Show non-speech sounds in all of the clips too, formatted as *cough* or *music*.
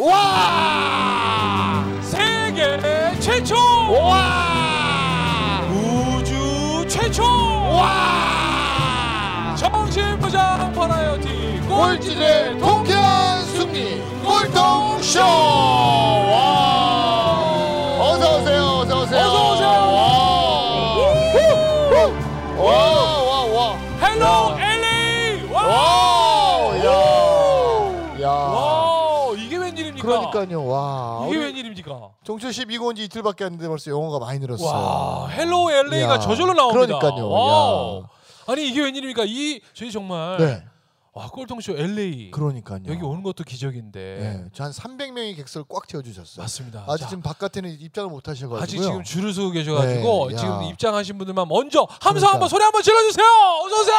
와! 세계 최초 와! 우주 최초 와! 정신부장 버라이어티 꼴찌의 통 그러니까요. 와. 이게 웬일입니까? 종철 씨 미국 온지 이틀밖에 안 됐는데 벌써 영어가 많이 늘었어요. 와 hello LA가 저절로 나옵니다. 그러니까요. 아니 이게 웬일입니까? 이 저희 정말 네. 와 꼴통쇼 LA 그러니까요. 여기 오는 것도 기적인데 네. 저 한 300명이 객석을 꽉 채워 주셨어요. 맞습니다. 아직 자, 지금 바깥에는 입장을 못 하셔 가지고요. 아직 지금 줄을 서고 계셔가지고 네, 지금 야. 입장하신 분들만 먼저 함성 그러니까. 한번 소리 한번 질러주세요. 어서 오세요.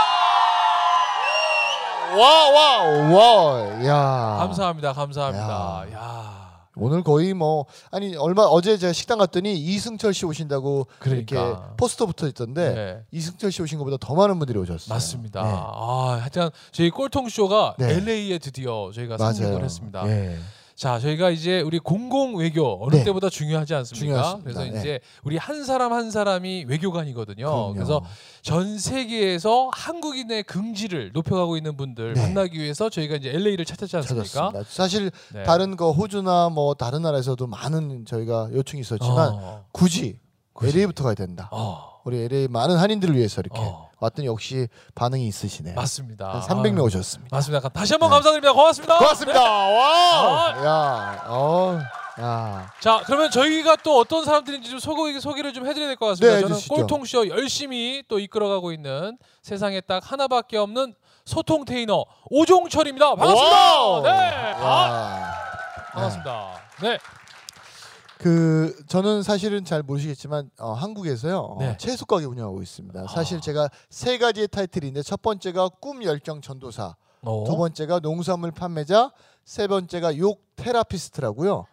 와, 와, 와. 야. 감사합니다. 감사합니다. 야. 야. 오늘 거의 뭐 아니 얼마 어제 제가 식당 갔더니 이승철 씨 오신다고 그러니까. 이렇게 포스터 붙어 있던데 네. 이승철 씨 오신 것보다 더 많은 분들이 오셨어요. 맞습니다. 네. 아, 하여튼 저희 꼴통 쇼가 네. LA에 드디어 저희가 맞아요. 상륙을 했습니다. 예. 자, 저희가 이제 우리 공공 외교 어느 네. 때보다 중요하지 않습니까? 중요하십니다. 그래서 네. 이제 우리 한 사람 한 사람이 외교관이거든요. 그럼요. 그래서 전 세계에서 한국인의 긍지를 높여가고 있는 분들 네. 만나기 위해서 저희가 이제 LA를 찾았지 않습니까? 찾았습니다. 사실 네. 다른 거 호주나 뭐 다른 나라에서도 많은 저희가 요청이 있었지만 어, 굳이, 굳이. LA부터 가야 된다. 어, 우리 LA 많은 한인들을 위해서 이렇게 어. 왔더니 역시 반응이 있으시네요. 맞습니다. 한 300명 아, 오셨습니다. 맞습니다. 다시 한번 네. 감사드립니다. 고맙습니다. 고맙습니다. 아. 와! 야, 어, 야. 자, 그러면 저희가 또 어떤 사람들인지 좀 소개, 소개를 좀 해드려야 될 것 같습니다. 네, 저는. 꼴통쇼 열심히 또 이끌어가고 있는 세상에 딱 하나밖에 없는 소통 테이너 오종철입니다. 반갑습니다. Wow! 네, 아, 야. 반갑습니다. 네, 그 저는 사실은 잘 모르시겠지만 어, 한국에서요 네. 어, 채소 가게 운영하고 있습니다. 아. 사실 제가 세 가지의 타이틀인데 첫 번째가 꿈 열정 전도사, 어. 두 번째가 농산물 판매자, 세 번째가 욕 therapist라고요.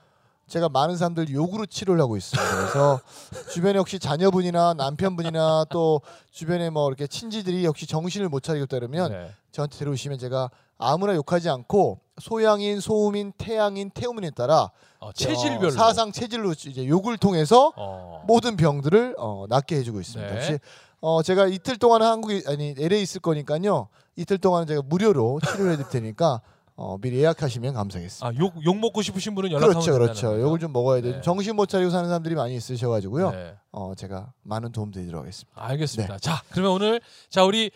제가 많은 사람들 욕으로 치료를 하고 있습니다. 그래서 *laughs* 주변에 혹시 자녀분이나 남편분이나 또 주변에 뭐 이렇게 친지들이 역시 정신을 못 차리겠다 그러면 네. 저한테 데려오시면 제가 아무나 욕하지 않고 소양인, 소음인, 태양인, 태우민에 따라 어, 체질별로 어, 사상 체질로 이제 욕을 통해서 어. 모든 병들을 어, 낫게 해주고 있습니다. 네. 혹시 어, 제가 이틀 동안 한국에 아니 LA 있을 거니까요. 이틀 동안 제가 무료로 치료해 드릴 테니까 어, 미리 예약하시면 감사하겠습니다. 아, 욕, 욕 먹고 싶으신 분은 연락하면 그렇죠, 그렇죠. 욕을 좀 먹어야 돼요. 네. 정신 못 차리고 사는 사람들이 많이 있으셔가지고요. 네. 어, 제가 많은 도움 드리도록 하겠습니다. 알겠습니다. 네. 자, 그러면 오늘 자 우리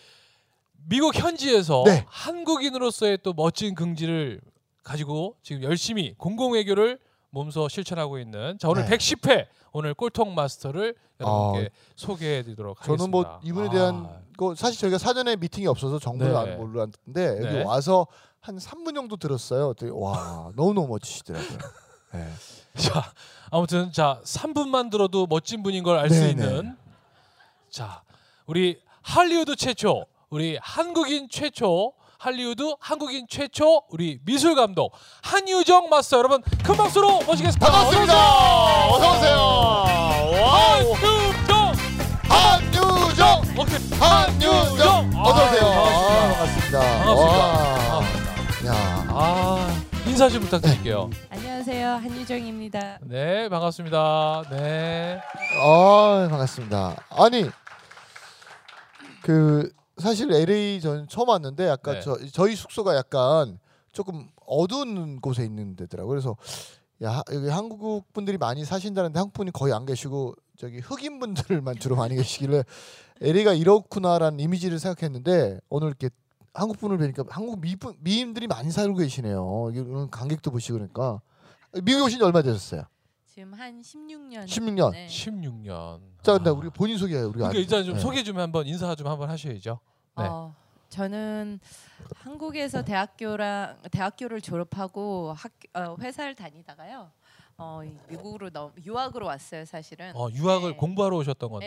미국 현지에서 네. 한국인으로서의 또 멋진 긍지를 가지고 지금 열심히 공공 외교를 몸소 실천하고 있는 자 오늘 네. 110회 오늘 꼴통 마스터를 여러분께 소개해드리도록 하겠습니다. 저는 뭐 이분에 대한 거 사실 저희가 사전에 미팅이 없어서 정보를 네. 안 몰랐는데 여기 네. 와서 한 3분 정도 들었어요. 와 너무 너무 멋지시더라고요. 네. *laughs* 자 아무튼 자 3분만 들어도 멋진 분인 걸 알수 네, 있는 자 우리 할리우드 최초 우리 한국인 최초 할리우드 한국인 최초 우리 미술 감독 한유정 마스터 여러분 큰 박수로 모시겠습니다. 반갑습니다. 어서 오세요. 한유정 한유정. 오케이 한유정. 어서 오세요. 아, 아, 반갑습니다. 반갑습니다. 와. 반갑습니다. 야. 아 인사 좀 부탁드릴게요. 안녕하세요 한유정입니다. 네 반갑습니다. 네. 아, 반갑습니다. 아니 그 사실 LA 전 처음 왔는데 약간 네. 저, 저희 숙소가 약간 조금 어두운 곳에 있는 데더라고요. 그래서 야 여기 한국 분들이 많이 사신다는데 한국 분이 거의 안 계시고 저기 흑인 분들만 주로 많이 계시길래 *laughs* LA가 이렇구나라는 이미지를 생각했는데 오늘 이렇게 한국 분을 뵈니까 한국 미분, 미인들이 많이 살고 계시네요. 오늘 관객도 보시고 그러니까 미국에 오신 지 얼마 되셨어요? 지금 한 16년. 16년. 네. 16년. 자, 근데 아. 우리 본인 소개해요. 우리가 그러니까 아직- 일단 좀 네. 소개 좀 한번 인사 좀 한번 하셔야죠. 네. 어, 저는 한국에서 대학교랑 대학교를 졸업하고 학, 어, 회사를 다니다가요. 어, 이 미국으로 넘, 유학으로 왔어요, 사실은. 어, 유학을 네. 공부하러 오셨던 건데.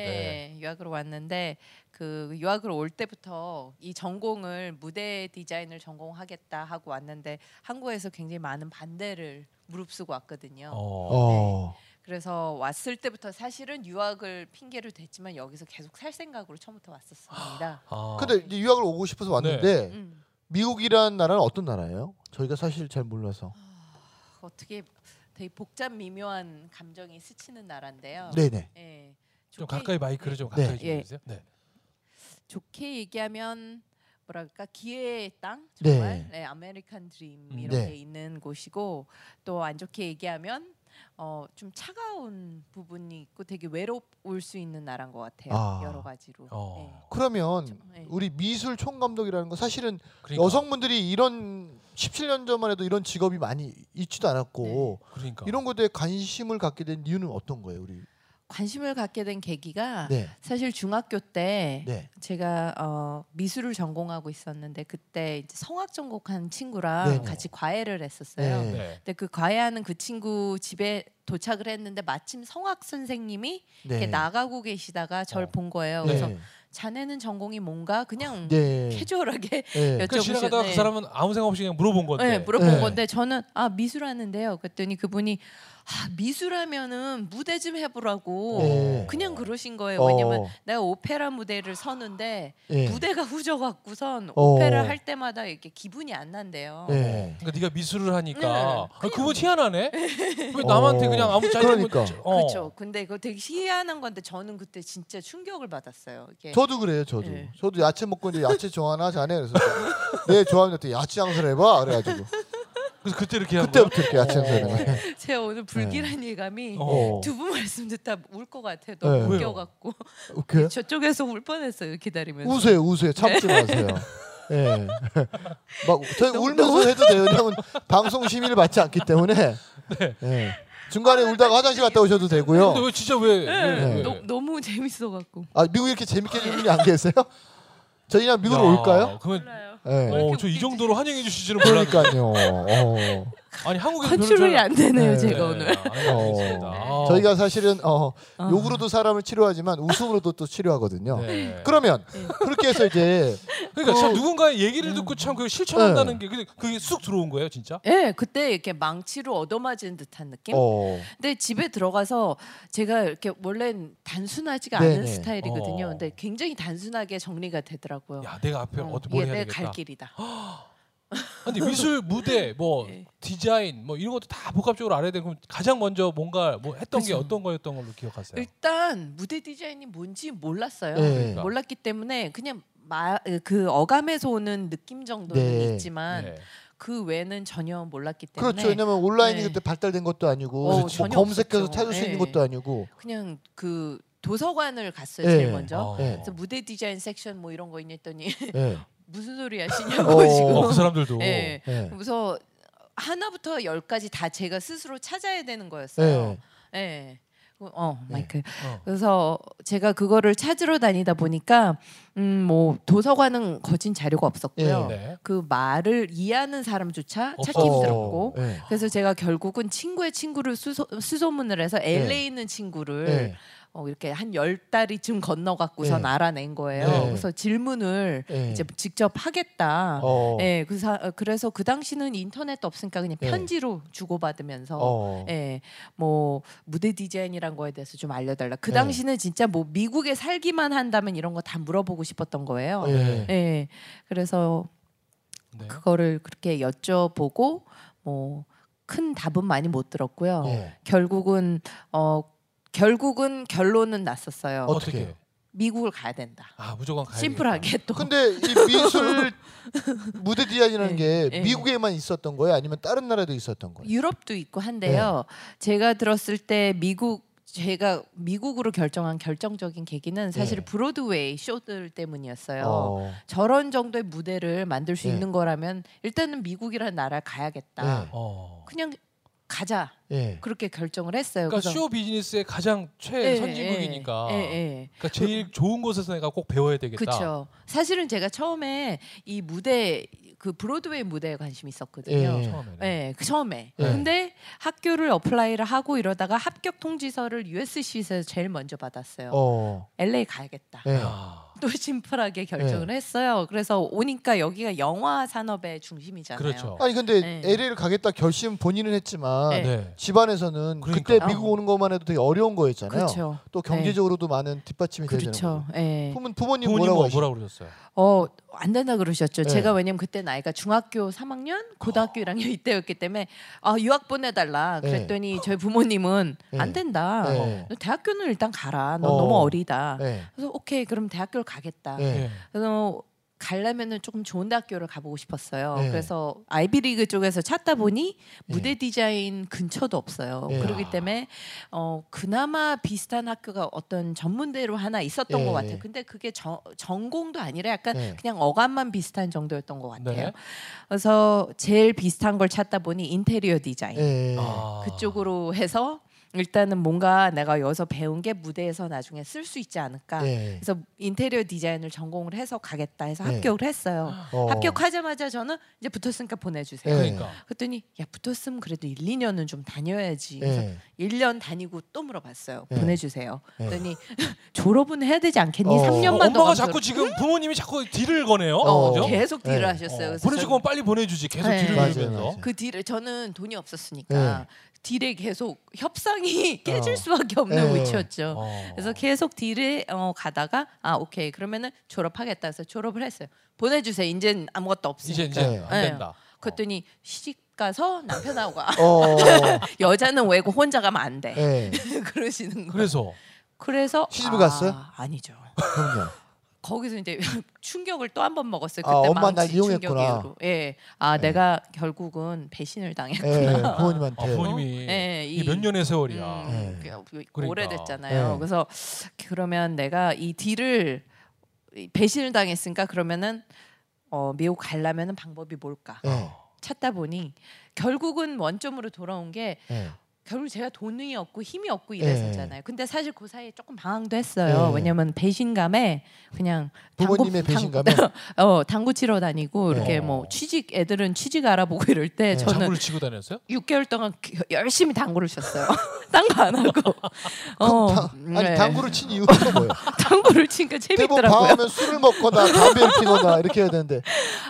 네, 유학으로 왔는데 그 유학으로 올 때부터 이 전공을 무대 디자인을 전공하겠다 하고 왔는데 한국에서 굉장히 많은 반대를 무릅쓰고 왔거든요. 어. 어. 그래서 왔을 때부터 사실은 유학을 핑계로 댔지만 여기서 계속 살 생각으로 처음부터 왔었습니다. *gasps* 아. 근데 이제 유학을 오고 싶어서 왔는데 음. 미국이란 나라는 어떤 나라예요? 저희가 사실 잘 몰라서. 어떻게 되게 복잡 미묘한 감정이 스치는 나라인데요. 네네. 예. 좀 가까이 마이크를 좀 네. 가까이 좀 예. 해주세요. 네. 좋게 얘기하면 뭐랄까 기회의 땅 네. 정말 네, 아메리칸 드림 음. 이런 네. 게 있는 곳이고 또 안 좋게 얘기하면 어, 좀 차가운 부분이 있고 되게 외로울 수 있는 나라인 것 같아요 아. 여러 가지로 어. 그러면 네. 우리 미술 총감독이라는 거 사실은 그러니까, 여성분들이 이런 17년 전만 해도 이런 직업이 많이 있지도 않았고 그러니까. 이런 것에 관심을 갖게 된 이유는 어떤 거예요, 우리? 관심을 갖게 된 계기가 네, 사실 중학교 때 네, 제가 어, 미술을 전공하고 있었는데 그때 이제 성악 전공한 친구랑 네네. 같이 과외를 했었어요. 네. 네. 근데 그 과외하는 그 친구 집에 도착을 했는데 마침 성악 선생님이 네. 이렇게 나가고 계시다가 절 어. 본 거예요. 네. 그래서 자네는 전공이 뭔가 그냥 네. 캐주얼하게 네. *laughs* 그 지나가다가 여쭤보셨- 그 사람은 아무 생각 없이 그냥 물어본 건데. 네, 물어본 네. 건데 저는 아 미술하는데요. 그랬더니 그분이 아, 미술하면은 무대 좀 해보라고 네. 그냥 그러신 거예요. 왜냐면 어, 내가 오페라 무대를 서는데 네. 무대가 후져갖고선 어. 오페라 할 때마다 이렇게 기분이 안 난대요. 네. 그러니까 네가 미술을 하니까 네. 아, 그분 희한하네. 왜 남한테 어. 그냥 아무 짜증 그러니까. 어. 그렇죠. 근데 그거 되게 희한한 건데 저는 그때 진짜 충격을 받았어요. 이게 저도 그래요, 저도. 네. 저도 야채 먹고 이제 야채 좋아하나 자네 그래서 내 좋아하는 데 야채 장사를 해봐 그래가지고 그래서 그때 이렇게 한 거야. 그때부터 이렇게 야채 장사를 어. 해. *laughs* 제가 오늘 불길한 예감이 어. 두 분 말씀 듣다 울 것 같아요. 너무 네. 웃겨갖고 웃겨요? *laughs* 저쪽에서 울 뻔했어요. 기다리면서. 우세요, 우세요. 참지 마세요. *laughs* 예. 막 저희 울면서 해도 돼요. 왜냐면 방송 심의를 받지 않기 때문에. 예. 중간에 울다가 화장실 갔다 오셔도 근데 되고요. 왜 진짜 왜? 왜, 네. 왜? 너, 너무 재밌어 갖고. 아 미국 이렇게 재밌게 해주는 분이 안 계세요? 저희 그냥 미국으로 야, 올까요? 그러면 예. 왜 이렇게 어, 저 이? 정도로 환영해 주실지는 몰랐네. 그러니까요. 어. 아니 한국에 컨트롤이 안 되네요, 네. 제가 오늘. 알겠습니다. 아. 저희가 사실은 어, 어. 욕으로도 사람을 치료하지만 웃음으로도 또 치료하거든요. 네. 그러면 네. 그렇게 해서 이제 그러니까 그- 참 누군가의 얘기를 듣고 참그 실천한다는 네. 게 그게 쑥 들어온 거예요, 진짜? 예, 그때 이렇게 망치로 얻어맞은 듯한 느낌. 어, 근데 집에 들어가서 제가 이렇게 원래는 단순하지가 네네. 않은 스타일이거든요. 어. 근데 굉장히 단순하게 정리가 되더라고요. 야, 내가 앞에 어, 어떻게 뭘 이게 해야 내 되겠다. 갈 길이다. *gasps* 근데 미술 무대 뭐 네. 디자인 뭐 이런 것도 다 복합적으로 알아야 되고 가장 먼저 뭔가 뭐 했던 게 그쵸. 어떤 거였던 걸로 기억하세요? 일단 무대 디자인이 뭔지 몰랐어요. 네. 몰랐기 때문에 그냥 마, 그 어감에서 오는 느낌 정도는 네. 있지만 네. 그 외는 전혀 몰랐기 때문에 그렇죠. 왜냐면 온라인이 네. 그때 발달된 것도 아니고 어, 뭐 검색해서 없었죠. 찾을 수 네. 있는 것도 아니고. 그냥 그 도서관을 갔어요 네. 제일 먼저. 어. 네. 그래서 무대 디자인 섹션 뭐 이런 거 있냐 했더니 예. *laughs* 무슨 소리 하시냐고 어. 지금. 어, 그 사람들도 예. 예. 그래서 하나부터 열까지 다 제가 스스로 찾아야 되는 예. 거였어요. 예. 어, 네. 마이크. 어. 그래서 제가 그거를 찾으러 다니다 보니까 음뭐 도서관은 거진 자료가 없었고요. 예. 네. 그 말을 이해하는 사람조차 찾기. 힘들었고. 어, 예. 그래서 제가 결국은 친구의 친구를 수소, 수소문을 해서 LA 있는 친구를 예. 어, 이렇게 한 열 달이쯤 건너갖고선 네. 알아낸 거예요. 네. 그래서 질문을 예. 이제 직접 하겠다. 어. 예, 그 사, 어, 그래서 그 당시는 인터넷도 없으니까 그냥 네. 편지로 주고받으면서 어. 예, 뭐 무대 디자인이란 거에 대해서 좀 알려달라. 그 네. 당시는 진짜 뭐 미국에 살기만 한다면 이런 거 다 물어보고 싶었던 거예요. 예. 예, 그래서 네. 그거를 그렇게 여쭤보고 뭐 큰 답은 많이 못 들었고요. 예. 결국은 어 결국은 결론은 났었어요. 어떻게? 미국을 가야 된다. 아 무조건 가야 심플하게 또. 근데 이 미술 *laughs* 무대 디자인이라는 게 예. 미국에만 있었던 거예요? 아니면 다른 나라도 있었던 거예요? 유럽도 있고 한데요. 네. 제가 들었을 때 미국 제가 미국으로 결정한 결정적인 계기는 사실 네. 브로드웨이 쇼들 때문이었어요. 어. 저런 정도의 무대를 만들 수 네. 있는 거라면 일단은 미국이라는 나라를 가야겠다. 네. 어. 그냥 가자 예. 그렇게 결정을 했어요. 그러니까 쇼 비즈니스의 가장 예, 최선진국이니까. 예, 예, 예. 그러니까 제일 좋은 곳에서 내가 꼭 배워야 되겠다. 그렇죠. 사실은 제가 처음에 이 무대 그 브로드웨이 무대에 관심이 있었거든요. 예. 처음에는. 네, 그 처음에. 예. 근데 학교를 apply를 하고 이러다가 합격 통지서를 USC에서 제일 먼저 받았어요. 어. LA 가야겠다. 예. 야. 또 *laughs* 심플하게 결정을 했어요. 그래서 오니까 여기가 영화 산업의 중심이잖아요. 그렇죠. 아니 근데 네. LA를 가겠다 결심 본인은 했지만 네. 네. 집안에서는 그때 그러니까요. 미국 오는 것만 해도 되게 어려운 거였잖아요. 그렇죠. 또 경제적으로도 많은 뒷받침이 그렇죠. 거고. 예. 부모 부모님 부모님 뭐라고 뭐? 뭐라 그러셨어요? 어, 안 된다 그러셨죠. 네. 제가 왜냐면 그때 나이가 중학교 3학년, 고등학교 1학년 이때였기 때문에 아, 유학 보내달라. 네. 그랬더니 저희 부모님은 네. 안 된다. 네. 너 대학교는 일단 가라. 너 어. 너무 어리다. 네. 그래서 오케이, 그럼 대학교를 가겠다. 네. 네. 그래서 가려면은 조금 좋은 대학교를 가보고 싶었어요. 네. 그래서 아이비리그 쪽에서 찾다 보니 네. 무대 디자인 근처도 없어요. 네. 그렇기 때문에 어 그나마 비슷한 학교가 어떤 전문대로 하나 있었던 네. 것 같아요. 근데 그게 저- 전공도 아니라 약간 네. 그냥 어감만 비슷한 정도였던 것 같아요. 네. 그래서 제일 비슷한 걸 찾다 보니 인테리어 디자인 네. 아. 그쪽으로 해서 일단은 뭔가 내가 여기서 배운 게 무대에서 나중에 쓸 수 있지 않을까. 네. 그래서 인테리어 디자인을 전공을 해서 가겠다 해서 네. 합격을 했어요. 어. 합격하자마자 저는 이제 붙었으니까 보내주세요. 네. 그러니까. 그랬더니 야 붙었으면 그래도 1, 2년은 좀 다녀야지. 그래서 네. 1년 다니고 또 물어봤어요. 네. 보내주세요. 네. 그랬더니 *laughs* 졸업은 해야 되지 않겠니? 어. 3년만 어, 더 엄마가 자꾸 지금 부모님이 자꾸 딜을 거네요. 어, 그죠? 계속 딜을 네. 하셨어요. 어, 거면 빨리 보내주지. 계속 네. 딜을 맞아요. 그 딜을 저는 돈이 없었으니까 네. 딜에 계속 협상이 *laughs* 깨질 어. 수밖에 없는 네. 위치였죠. 어. 그래서 계속 딜에 어, 가다가 아 오케이 그러면은 졸업하겠다 해서 졸업을 했어요. 보내주세요. 이젠 아무것도 없으니까. 이제 이제 네. 안 네. 된다. 그랬더니 시집 가서 남편하고 가. 어. *laughs* 여자는 외고 혼자 가면 안 돼. 네. *laughs* 그러시는 거예요. 그래서 그래서 시집을 아, 갔어요? 아니죠. 거기서 이제 *laughs* 충격을 또 한 번 먹었어요. 그때 아, 엄마 날 이용했구나. 충격으로. 예. 아 네. 내가 결국은 배신을 당했구나. 네. 아, 부모님한테. 부모님이 네, *laughs* 이게 이- 몇 년의 세월이야. 음, 네. 그- 그- 그러니까. 오래됐잖아요. 네. 그래서 그러면 내가 이 딜을 이 배신을 당했으니까 그러면은 어, 미국 가려면은 방법이 뭘까 네. 찾다 보니 결국은 원점으로 돌아온 게 네. 결국 제가 돈이 없고 힘이 없고 네. 이랬었잖아요. 근데 사실 그 사이에 조금 방황도 했어요. 네. 왜냐면 배신감에 그냥 부모님의 배신감에? *laughs* 어 당구 치러 다니고 이렇게 네. 뭐 취직 애들은 취직 알아보고 이럴 때 네. 저는 장구를 치고 다녔어요? 6개월 동안 기- 열심히 당구를 쳤어요. 딴 거 안 하고. *laughs* 어, 당, 아니 네. 당구를 친 이유가 뭐예요? *laughs* 당구를 치니까 재밌더라고요. 방하면 술을 먹거나 담배를 피거나 이렇게 해야 되는데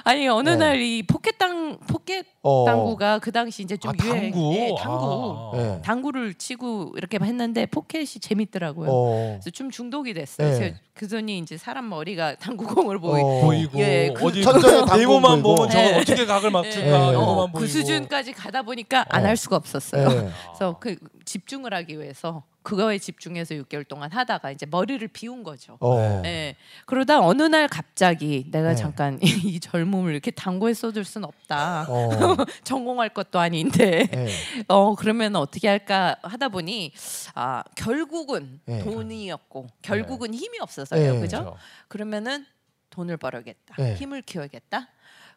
아니 어느 네. 날이 포켓 당 포켓 어. 당구가 그 당시 이제 좀 아, 유행. 당구. 예, 당구. 아. 네. 당구를 치고 이렇게 했는데 포켓이 재밌더라고요. 어. 그래서 좀 중독이 됐어요. 네. 그래서 그랬더니 이제 사람 머리가 *laughs* 당구공을 보이. 어. 보이고 예, 그 어디 천장에 당구 네모만 보이고. 보면 저건 네. 어떻게 각을 맞출까 네. 어, 그 수준까지 가다 보니까 안 어. 할 수가 없었어요. 네. 그래서 그 집중을 하기 위해서 그거에 집중해서 6개월 동안 하다가 이제 머리를 비운 거죠. 어. 예. 그러다 어느 날 갑자기 내가 네. 잠깐 *laughs* 이 젊음을 이렇게 당구에 쏟을 순 없다. 어. *laughs* 전공할 것도 아닌데 네. *laughs* 어 그러면 어떻게 할까 하다 보니 아 결국은 네. 돈이었고 결국은 힘이 없어서요. 네. 그죠? 그렇죠. 그러면은 돈을 벌어야겠다. 네. 힘을 키워야겠다.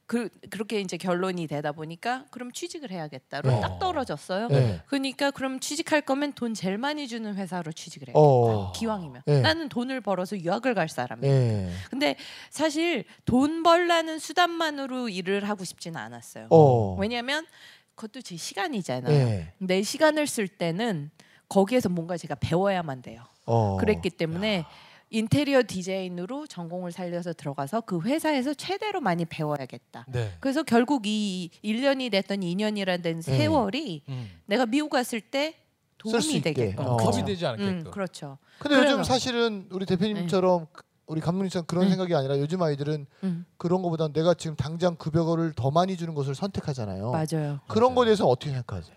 그 그렇게 이제 결론이 되다 보니까 그럼 취직을 해야겠다로 네. 딱 떨어졌어요. 네. 그러니까 그럼 취직할 거면 돈 제일 많이 주는 회사로 취직을 해야 돼. 어. 기왕이면 네. 나는 돈을 벌어서 유학을 갈 사람이야. 네. 근데 사실 돈 벌라는 수단만으로 일을 하고 싶지는 않았어요. 어. 왜냐하면 그것도 제 시간이잖아요. 네. 내 시간을 쓸 때는 거기에서 뭔가 제가 배워야만 돼요. 어. 그랬기 때문에 인테리어 디자인으로 전공을 살려서 들어가서 그 회사에서 최대로 많이 배워야겠다. 네. 그래서 결국 이 1년이 됐던 2년이라는 된 세월이 음. 내가 미국 갔을 때 네. 도움이. 되게끔. 어. 컵이 되지 않게끔. 음, 그렇죠. 근데 그래서- 요즘 사실은 우리 대표님처럼 우리 감독님처럼 그런 음. 생각이 아니라 요즘 아이들은 음, 그런 거보다 내가 지금 당장 급여를 더 많이 주는 것을 선택하잖아요. 맞아요. 그런 거에 대해서 어떻게 생각하세요?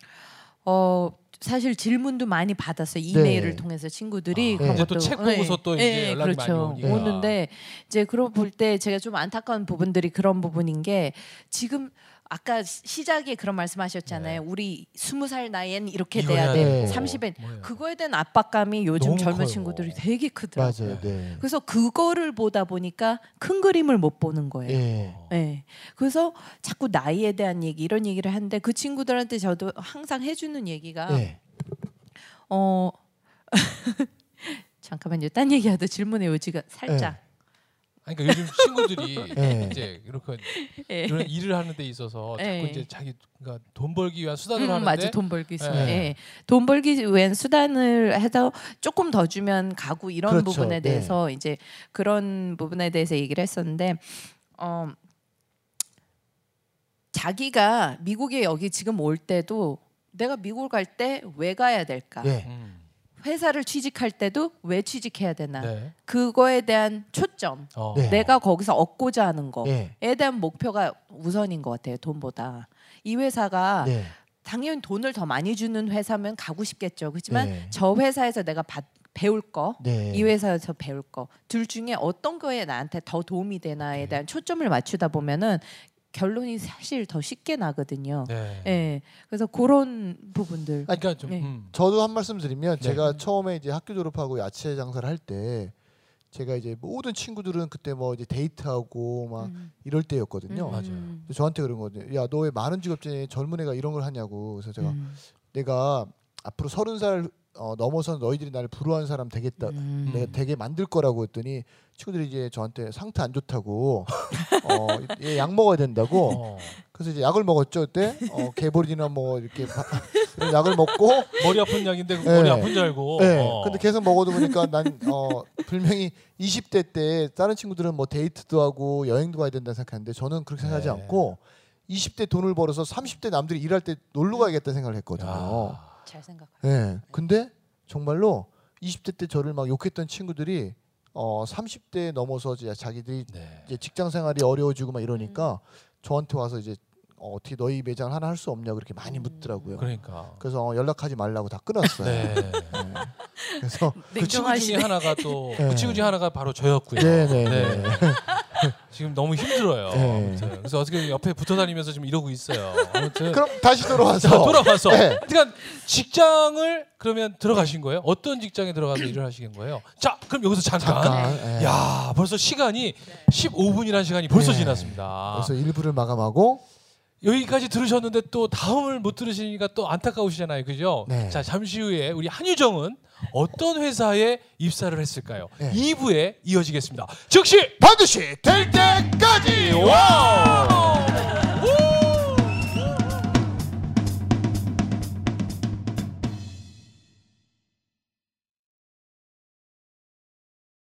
어 사실 질문도 많이 받았어요. 이메일을 네. 통해서 친구들이 아, 그런 이제 또 것도- 책 보고서 또 이제 연락이 많이 그렇죠. 오니까. 오는데 이제 그런 볼 때 제가 좀 안타까운 부분들이 그런 부분인 게 지금 아까 시- 시작에 그런 말씀하셨잖아요. 우리 스무 살 나이엔 이렇게 돼야 돼. 돼. 삼십엔? 그거에 대한 압박감이 요즘 젊은 커요. 친구들이 되게 크더라고요. 맞아요. 네. 그래서 그거를 보다 보니까 큰 그림을 못 보는 거예요. 예. 네. 그래서 자꾸 나이에 대한 얘기 이런 얘기를 하는데 그 친구들한테 저도 항상 해주는 얘기가 예. 어 *laughs* 잠깐만요. 딴 얘기하다 질문의 요지가 살짝 아니, 그러니까 요즘 친구들이 네. *laughs* 이제 이렇게 예. 이런 일을 하는 데 있어서 자꾸 예. 이제 자기 그러니까 돈 벌기 위한 수단으로 음, 하는데 맞아 돈 벌기 수. 예. 예. 돈 벌기 위한 수단을 해서 조금 더 주면 가고 이런 그렇죠. 부분에 네. 대해서 이제 그런 부분에 대해서 얘기를 했었는데 어 자기가 미국에 여기 지금 올 때도 내가 미국 갈 때 왜 가야 될까? 예. 음. 회사를 취직할 때도 왜 취직해야 되나? 네. 그거에 대한 초점, 어. 네. 내가 거기서 얻고자 하는 거에 예. 대한 목표가 우선인 것 같아요. 돈보다 이 회사가 네. 당연히 돈을 더 많이 주는 회사면 가고 싶겠죠. 그렇지만 네. 저 회사에서 내가 받, 배울 거, 네. 이 회사에서 배울 거, 둘 중에 어떤 거에 나한테 더 도움이 되나에 네. 대한 초점을 맞추다 보면은 결론이 사실 더 쉽게 나거든요. 네. 예. 그래서 그런 부분들. 그러니까 좀 네. 음. 저도 한 말씀 드리면 네. 제가 처음에 이제 학교 졸업하고 야채 장사를 할 때 제가 이제 모든 친구들은 그때 뭐 이제 데이트하고 막 음. 이럴 때였거든요. 음. 맞아요. 저한테 그런 거거든요. 야, 너 왜 많은 직업 중에 젊은 애가 이런 걸 하냐고. 그래서 제가 음. 내가 앞으로 서른 살 어, 넘어서 너희들이 나를 부러워하는 사람 되겠다. 음. 내가 되게 만들 거라고 했더니 친구들이 이제 저한테 상태 안 좋다고 *laughs* 어, 얘 약 먹어야 된다고. 어. 그래서 이제 약을 먹었죠 그때. 어, 개보리나 뭐 이렇게 바- 약을 먹고. 머리 아픈 약인데 그 네. 머리 아픈 줄 알고. 네. 어. 근데 계속 먹어도 보니까 난 어, 분명히 20대 때 다른 친구들은 뭐 데이트도 하고 여행도 가야 된다 생각하는데 저는 그렇게 생각하지 네. 않고 20대 돈을 벌어서 30대 남들이 일할 때 놀러 가야겠다 생각을 했거든요. 야. 잘 생각해. 예. 근데 정말로 20대 때 저를 막 욕했던 친구들이 어 30대 넘어서 이제 자기들이 네. 이제 직장 생활이 어려워지고 막 이러니까 저한테 와서 이제 어, 어떻게 너희 매장 하나 할 수 없냐 그렇게 많이 음. 묻더라고요. 그러니까. 그래서 어, 연락하지 말라고 다 끊었어요. 네. 예. 그래서 그 친구 중에 냉정하시네. 하나가 또그 네. 친구 중에 하나가 바로 저였고요. 네 네 네. 네. 지금 너무 힘들어요. 네. 그래서 어떻게 옆에 붙어 다니면서 지금 이러고 있어요. 아무튼 그럼 다시 돌아와서 자, 돌아와서 네. 그러니까 직장을 그러면 들어가신 거예요? 어떤 직장에 들어가서 일을 하시는 거예요? 자, 그럼 여기서 잠깐. 잠깐. 예. 야, 벌써 시간이 15분이라는 시간이 벌써 네. 지났습니다. 그래서 일부를 마감하고 여기까지 들으셨는데 또 다음을 못 들으시니까 또 안타까우시잖아요. 그죠? 네. 자, 잠시 후에 우리 한유정은 어떤 회사에 입사를 했을까요? 네. 2부에 이어지겠습니다. 즉시 반드시 될 때까지. 와우! 우!